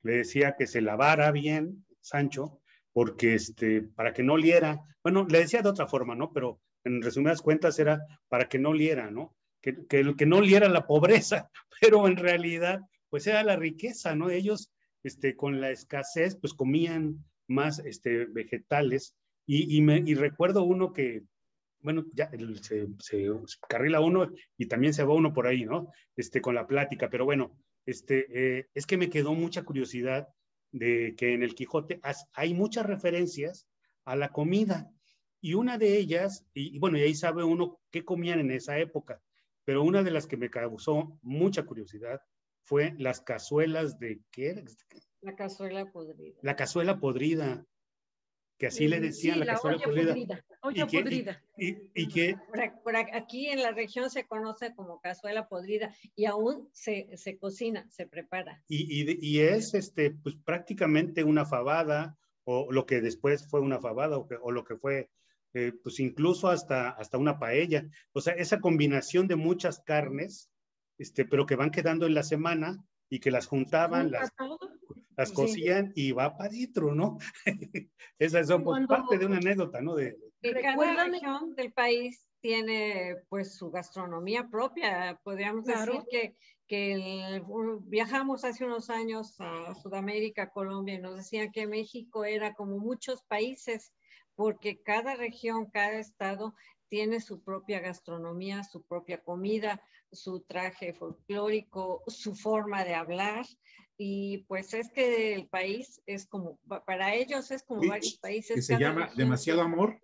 le decía que se lavara bien, Sancho, porque este, para que no oliera, bueno, le decía de otra forma, ¿no? Pero en resumidas cuentas era para que no oliera, ¿no? Que, que, que no oliera la pobreza, pero en realidad, pues era la riqueza, ¿no? Ellos, este, con la escasez, pues comían más este, vegetales. Y, y, me, y recuerdo uno que, bueno, ya se, se, carrila uno y también se va uno por ahí, ¿no? Este, con la plática, pero bueno, este, eh, es que me quedó mucha curiosidad de que en el Quijote hay muchas referencias a la comida y una de ellas, y, bueno, y ahí sabe uno qué comían en esa época, pero una de las que me causó mucha curiosidad fue las cazuelas de qué La cazuela podrida. La cazuela podrida, que así le decían la, cazuela podrida. Olla podrida. Y, que por, aquí en la región se conoce como cazuela podrida y aún se, se cocina, se prepara. Y, y, es este, pues prácticamente una fabada o lo que después fue una fabada o, o lo que fue eh, pues incluso hasta, hasta una paella. O sea, esa combinación de muchas carnes, este, pero que van quedando en la semana y que las juntaban, las, las cocían y va para adentro, ¿no? Esa es pues, parte de una anécdota, ¿no? De, cada región del país tiene pues su gastronomía propia. Podríamos decir que, que viajamos hace unos años a Sudamérica, Colombia, y nos decían que México era como muchos países porque cada región, cada estado tiene su propia gastronomía, su propia comida, su traje folclórico, su forma de hablar. Y pues es que el país es como, para ellos es como varios países. Que se llama Demasiado Amor.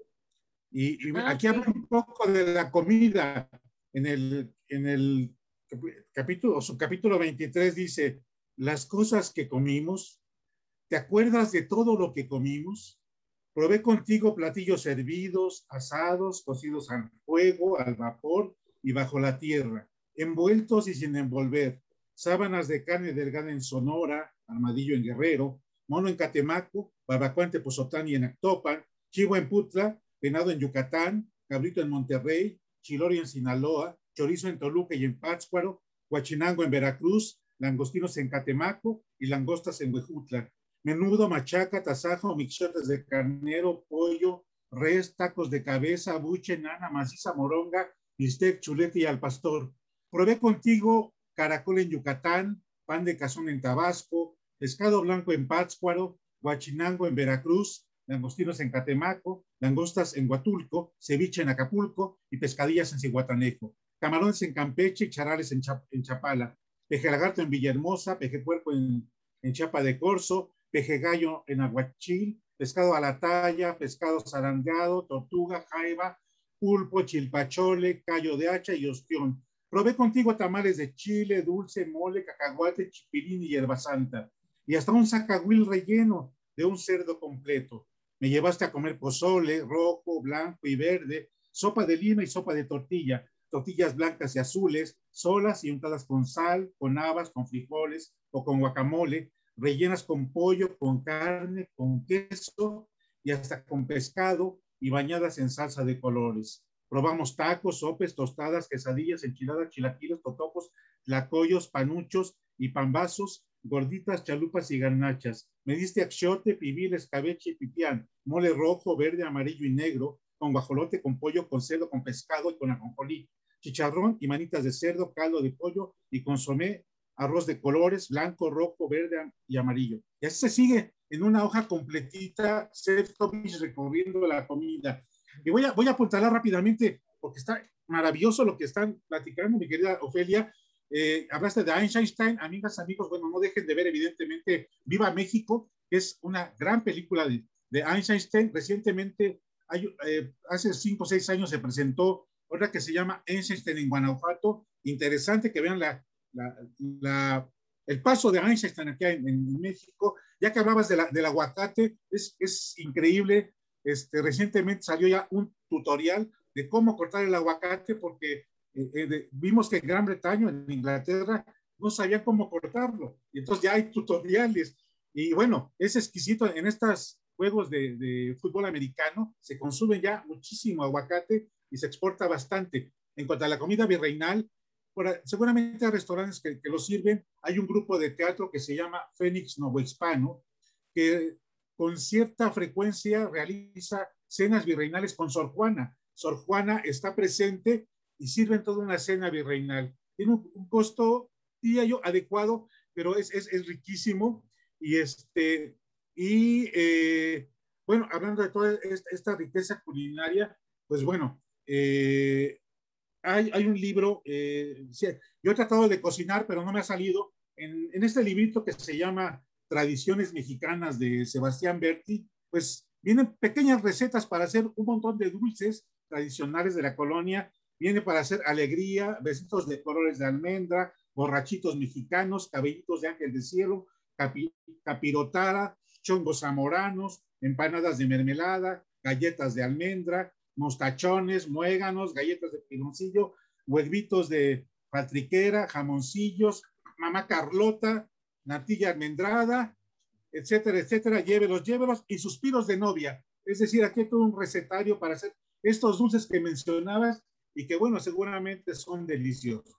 Y, ah, aquí habla un poco de la comida. En el, en el capítulo, o capítulo 23 dice, las cosas que comimos, ¿te acuerdas de todo lo que comimos? Probé contigo platillos hervidos, asados, cocidos al fuego, al vapor y bajo la tierra, envueltos y sin envolver, sábanas de carne delgada en Sonora, armadillo en Guerrero, mono en Catemaco, barbacoa en y en Actopan, chivo en Putla, venado en Yucatán, cabrito en Monterrey, chilori en Sinaloa, chorizo en Toluca y en Pátzcuaro, huachinango en Veracruz, langostinos en Catemaco y langostas en Huejutla menudo, machaca, tasajo, mixotes de carnero, pollo, res, tacos de cabeza, buche, nana, maciza, moronga, bistec, chulete y al pastor. Probé contigo caracol en Yucatán, pan de cazón en Tabasco, pescado blanco en Pátzcuaro, guachinango en Veracruz, langostinos en Catemaco, langostas en Huatulco, ceviche en Acapulco y pescadillas en Cihuatanejo, camarones en Campeche y charales en, Chapala, peje lagarto en Villahermosa, peje puerco en, en Chapa de Corzo, peje gallo en aguachil, pescado a la talla, pescado zarandeado, tortuga, jaiba, pulpo, chilpachole, callo de hacha y ostión. Probé contigo tamales de chile, dulce, mole, cacahuate, chipirín y hierba santa. Y hasta un sacahuil relleno de un cerdo completo. Me llevaste a comer pozole, rojo, blanco y verde, sopa de lima y sopa de tortilla, tortillas blancas y azules, solas y untadas con sal, con habas, con frijoles o con guacamole, rellenas con pollo, con carne, con queso y hasta con pescado y bañadas en salsa de colores. Probamos tacos, sopes, tostadas, quesadillas, enchiladas, chilaquiles, totopos, lacoyos, panuchos y pambazos, gorditas, chalupas y garnachas. Me diste axiote, pibil, escabeche y pipián, mole rojo, verde, amarillo y negro, con guajolote, con pollo, con cerdo, con pescado y con ajonjolí, chicharrón y manitas de cerdo, caldo de pollo y consomé arroz de colores, blanco, rojo, verde y amarillo. Y así se sigue en una hoja completita, Sefcovic recorriendo la comida. Y voy a, voy a apuntalar rápidamente, porque está maravilloso lo que están platicando, mi querida Ofelia. Eh, hablaste de Einstein, amigas, amigos, bueno, no dejen de ver evidentemente Viva México, que es una gran película de, de Einstein. Recientemente, hay, eh, hace cinco o seis años se presentó otra que se llama Einstein en Guanajuato. Interesante que vean la, la, el paso de Einstein aquí en, en, México. Ya que hablabas de la, del aguacate, es, es increíble. Este, recientemente salió ya un tutorial de cómo cortar el aguacate porque eh, eh, vimos que en Gran Bretaña, en Inglaterra, no sabían cómo cortarlo. Y entonces ya hay tutoriales. Y bueno, es exquisito. En estos juegos de, fútbol americano se consume ya muchísimo aguacate y se exporta bastante. En cuanto a la comida virreinal, seguramente hay restaurantes que, que, lo sirven. Hay un grupo de teatro que se llama Fénix Hispano que con cierta frecuencia realiza cenas virreinales con Sor Juana. Sor Juana está presente y sirven toda una cena virreinal. Tiene un, un costo, diría yo, adecuado, pero es, es, es riquísimo. Y, este, y eh, bueno, hablando de toda esta, riqueza culinaria, pues bueno, eh, hay, hay, un libro, eh, yo he tratado de cocinar, pero no me ha salido, en, en, este librito que se llama Tradiciones Mexicanas de Sebastián Berti, pues vienen pequeñas recetas para hacer un montón de dulces tradicionales de la colonia. Viene para hacer alegría, besitos de colores de almendra, borrachitos mexicanos, cabellitos de ángel de cielo, capi, capirotada, chongos zamoranos, empanadas de mermelada, galletas de almendra, mostachones, muéganos, galletas de piloncillo, huevitos de patriquera, jamoncillos, mamá Carlota, natilla almendrada, etcétera, etcétera, llévelos, llévelos y suspiros de novia. Es decir, aquí hay todo un recetario para hacer estos dulces que mencionabas y que bueno, seguramente son deliciosos.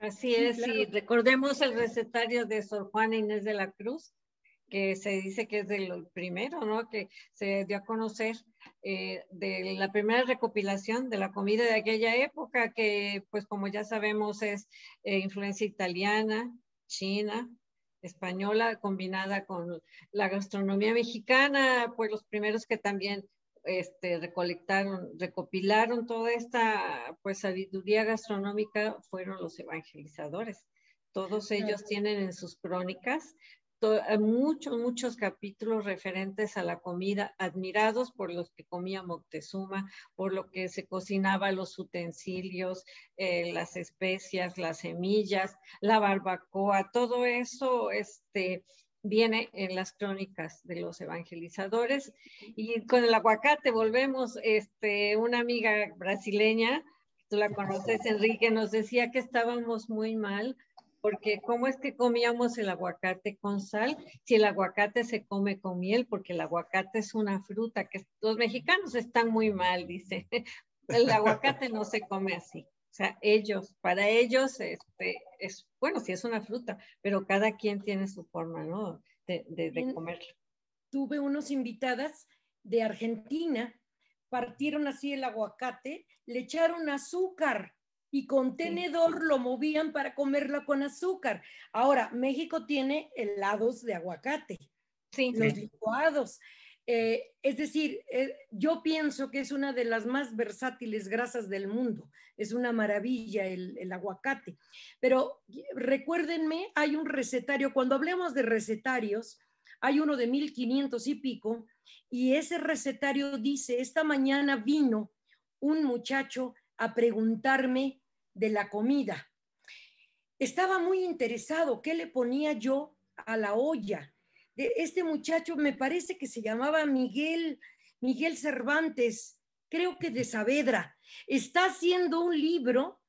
Así es, sí, claro. y recordemos el recetario de Sor Juana Inés de la Cruz, que se dice que es del primero, ¿no? Que se dio a conocer eh, de la primera recopilación de la comida de aquella época, que pues como ya sabemos es eh, influencia italiana, china, española, combinada con la gastronomía mexicana, pues los primeros que también este, recolectaron, recopilaron toda esta pues sabiduría gastronómica fueron los evangelizadores. Todos ellos tienen en sus crónicas muchos, muchos capítulos referentes a la comida, admirados por los que comía Moctezuma, por lo que se cocinaba, los utensilios, eh, las especias, las semillas, la barbacoa, todo eso, este, viene en las crónicas de los evangelizadores. Y con el aguacate volvemos, este, una amiga brasileña, tú la conoces, Enrique, nos decía que estábamos muy mal porque cómo es que comíamos el aguacate con sal si el aguacate se come con miel, porque el aguacate es una fruta que los mexicanos están muy mal, dice. El aguacate no se come así. O sea, ellos, para ellos, este, es, bueno, sí es una fruta, pero cada quien tiene su forma, ¿no? De, de, de comerlo. Tuve unos invitadas de Argentina, partieron así el aguacate, le echaron azúcar y con tenedor sí. lo movían para comerlo con azúcar. Ahora, México tiene helados de aguacate, sí, los licuados. Eh, es decir, eh, yo pienso que es una de las más versátiles grasas del mundo. Es una maravilla el, el, aguacate. Pero recuérdenme, hay un recetario, cuando hablemos de recetarios, hay uno de 1500 y pico, y ese recetario dice, esta mañana vino un muchacho a preguntarme de la comida. Estaba muy interesado, ¿qué le ponía yo a la olla? de este muchacho, me parece que se llamaba Miguel, Miguel Cervantes, creo que de Saavedra, está haciendo un libro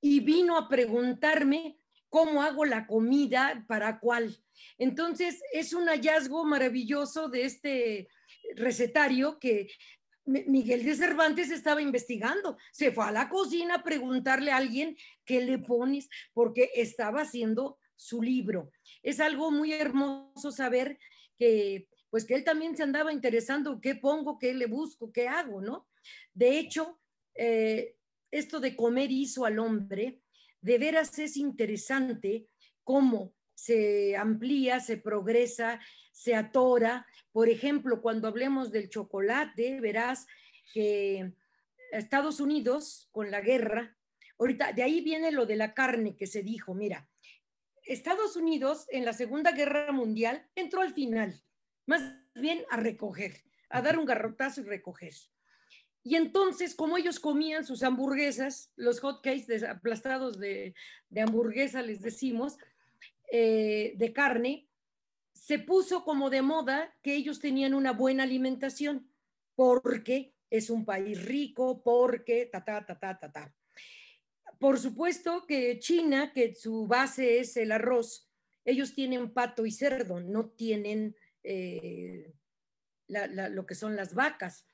y vino a preguntarme cómo hago la comida, para cuál. Entonces, es un hallazgo maravilloso de este recetario que Miguel de Cervantes estaba investigando. Se fue a la cocina a preguntarle a alguien qué le pones, porque estaba haciendo su libro. Es algo muy hermoso saber que, pues que él también se andaba interesando qué pongo, qué le busco, qué hago, ¿no? De hecho, eh, esto de comer hizo al hombre, de veras es interesante cómo se amplía, se progresa, se atora. Por ejemplo, cuando hablemos del chocolate, verás que Estados Unidos, con la guerra, ahorita de ahí viene lo de la carne que se dijo, mira, Estados Unidos en la Segunda Guerra Mundial entró al final, más bien a recoger, a dar un garrotazo y recoger. Y entonces, como ellos comían sus hamburguesas, los hotcakes aplastados de, de, hamburguesa, les decimos, eh, de carne, se puso como de moda que ellos tenían una buena alimentación, porque es un país rico, porque ta, ta, ta, ta, ta, ta. Por supuesto que China, que su base es el arroz, ellos tienen pato y cerdo, no tienen eh, lo que son las vacas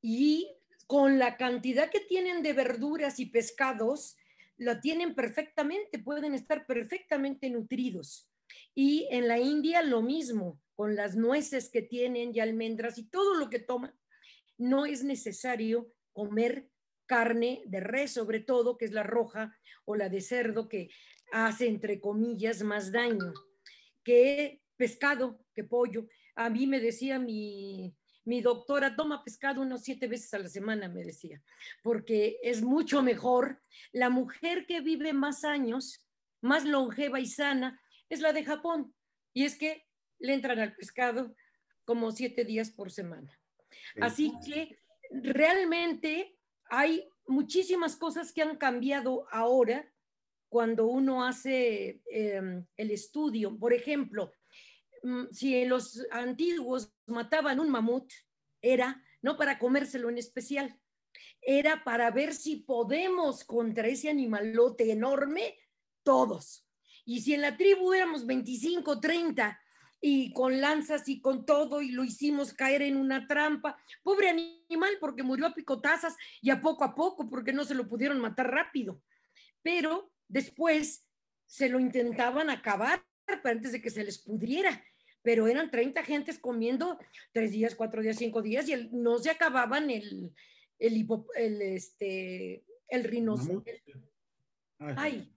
y con la cantidad que tienen de verduras y pescados, la tienen perfectamente, pueden estar perfectamente nutridos. Y en la India lo mismo, con las nueces que tienen y almendras y todo lo que toman, no es necesario comer carne de res, sobre todo, que es la roja, o la de cerdo, que hace, entre comillas, más daño que pescado, que pollo. A mí me decía mi, mi doctora toma pescado unos siete veces a la semana, me decía, porque es mucho mejor. La mujer que vive más años, más longeva y sana, es la de Japón. Y es que le entran al pescado como siete días por semana. Así que realmente hay muchísimas cosas que han cambiado ahora cuando uno hace em, el estudio. Por ejemplo, si los antiguos mataban un mamut, era no para comérselo en especial, era para ver si podemos contra ese animalote enorme, todos. Y si en la tribu éramos 25, 30 y con lanzas y con todo y lo hicimos caer en una trampa, pobre animal porque murió a picotazas y a poco a poco porque no se lo pudieron matar rápido. Pero después se lo intentaban acabar antes de que se les pudriera pero eran 30 gentes comiendo tres días, cuatro días, cinco días y no se acababan el, el, el, este, el rinoceronte. Ay,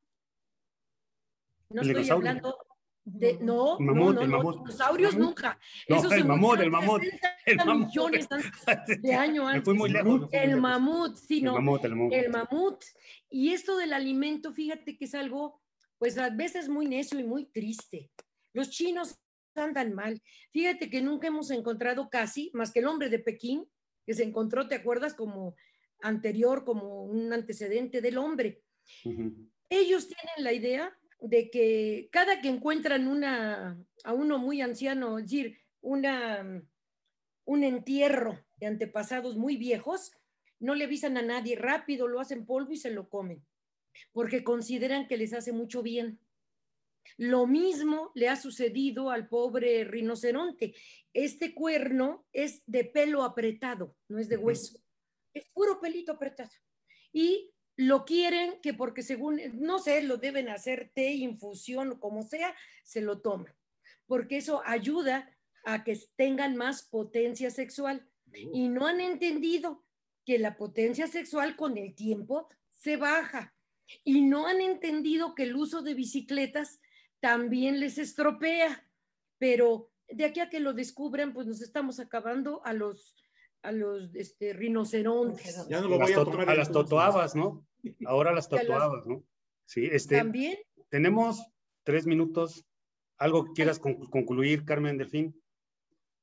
no estoy hablando de, no, no, no, no, dinosaurios nunca. No, el mamut, el mamut. El mamut. millones de años antes. fui muy lejos. El mamut, sí, no. El mamut, el mamut. El mamut. Y esto del alimento, fíjate que es algo, pues a veces muy necio y muy triste. Los chinos andan mal. Fíjate que nunca hemos encontrado casi, más que el hombre de Pekín, que se encontró, ¿te acuerdas? Como anterior, como un antecedente del hombre. Ellos tienen la idea de que cada que encuentran una, a uno muy anciano, es decir, una, un entierro de antepasados muy viejos, no le avisan a nadie, rápido lo hacen polvo y se lo comen, porque consideran que les hace mucho bien. Lo mismo le ha sucedido al pobre rinoceronte. Este cuerno es de pelo apretado, no es de hueso. Es puro pelito apretado. Y lo quieren que porque según, no sé, lo deben hacer té, infusión o como sea, se lo toman. Porque eso ayuda a que tengan más potencia sexual. Oh. Y no han entendido que la potencia sexual con el tiempo se baja. Y no han entendido que el uso de bicicletas también les estropea, pero de aquí a que lo descubran, pues nos estamos acabando a los, a los este, rinocerontes. Ya no lo voy a, tomar a las totoabas, ¿no? Ahora las totoabas, ¿no? Sí, este. También. Tenemos tres minutos. ¿Algo que quieras concluir, Carmen Delfín?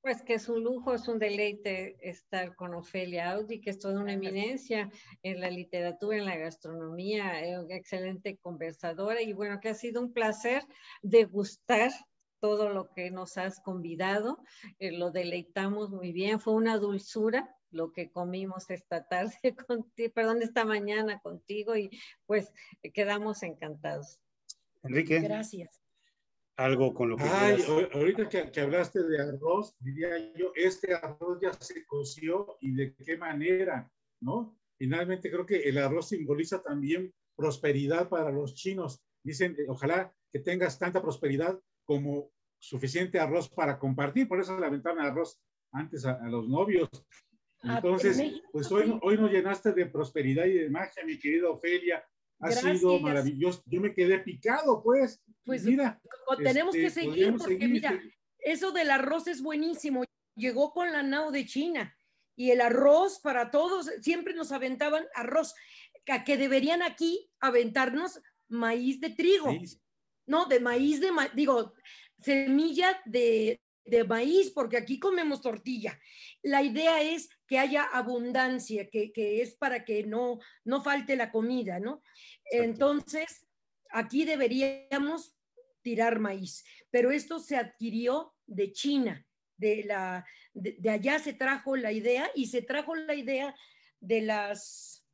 Pues que es un lujo, es un deleite estar con Ofelia Audi, que es toda una eminencia en la literatura, en la gastronomía, eh, excelente conversadora. Y bueno, que ha sido un placer degustar todo lo que nos has convidado, eh, lo deleitamos muy bien, fue una dulzura lo que comimos esta tarde contigo, perdón, esta mañana contigo y pues quedamos encantados. Enrique. Gracias algo con lo que Ay, ahorita que, hablaste de arroz, diría yo, este arroz ya se coció y de qué manera, ¿no? Finalmente creo que el arroz simboliza también prosperidad para los chinos. Dicen, eh, ojalá que tengas tanta prosperidad como suficiente arroz para compartir, por eso le aventaron arroz antes a, los novios. Entonces, pues hoy, hoy nos llenaste de prosperidad y de magia, mi querida Ofelia, ha sido maravilloso. Yo me quedé picado, pues. Pues mira, tenemos que este, seguir porque mira, eso del arroz es buenísimo. Llegó con la nao de China y el arroz para todos, siempre nos aventaban arroz. que deberían aquí aventarnos maíz de trigo, no, de maíz de, digo, semilla de, de maíz, porque aquí comemos tortilla. La idea es que haya abundancia, que, es para que no, no falte la comida, ¿no? Entonces, aquí deberíamos tirar maíz, pero esto se adquirió de China, de, la, de, allá se trajo la idea y se trajo la idea de las,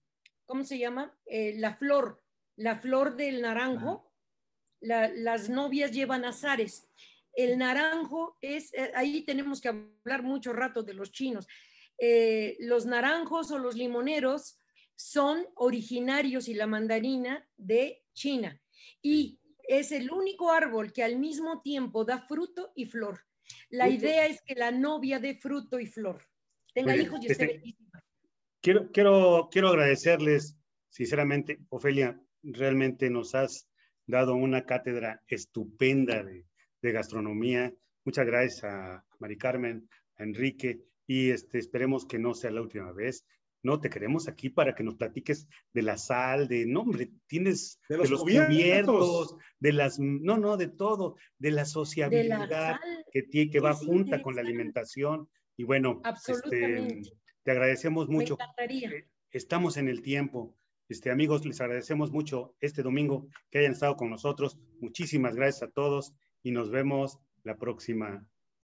¿cómo se llama? Eh, la flor, la flor del naranjo. las novias llevan azares el naranjo es, eh, ahí tenemos que hablar mucho rato de los chinos. Eh, los naranjos o los limoneros son originarios y la mandarina de China. Y es el único árbol que al mismo tiempo da fruto y flor. La idea es que la novia dé fruto y flor. Tenga hijos y esté este, Quiero, quiero, quiero agradecerles, sinceramente, Ofelia, realmente nos has dado una cátedra estupenda de, de gastronomía. Muchas gracias a Mari Carmen, a Enrique, y este, esperemos que no sea la última vez. No, te queremos aquí para que nos platiques de la sal, de, no, hombre, tienes de los, cubiertos. de las, no, no, de todo, de la sociabilidad que, que va junta con la alimentación. Y bueno, este, te agradecemos mucho. Eh, estamos en el tiempo. Este, amigos, les agradecemos mucho este domingo que hayan estado con nosotros. Muchísimas gracias a todos y nos vemos la próxima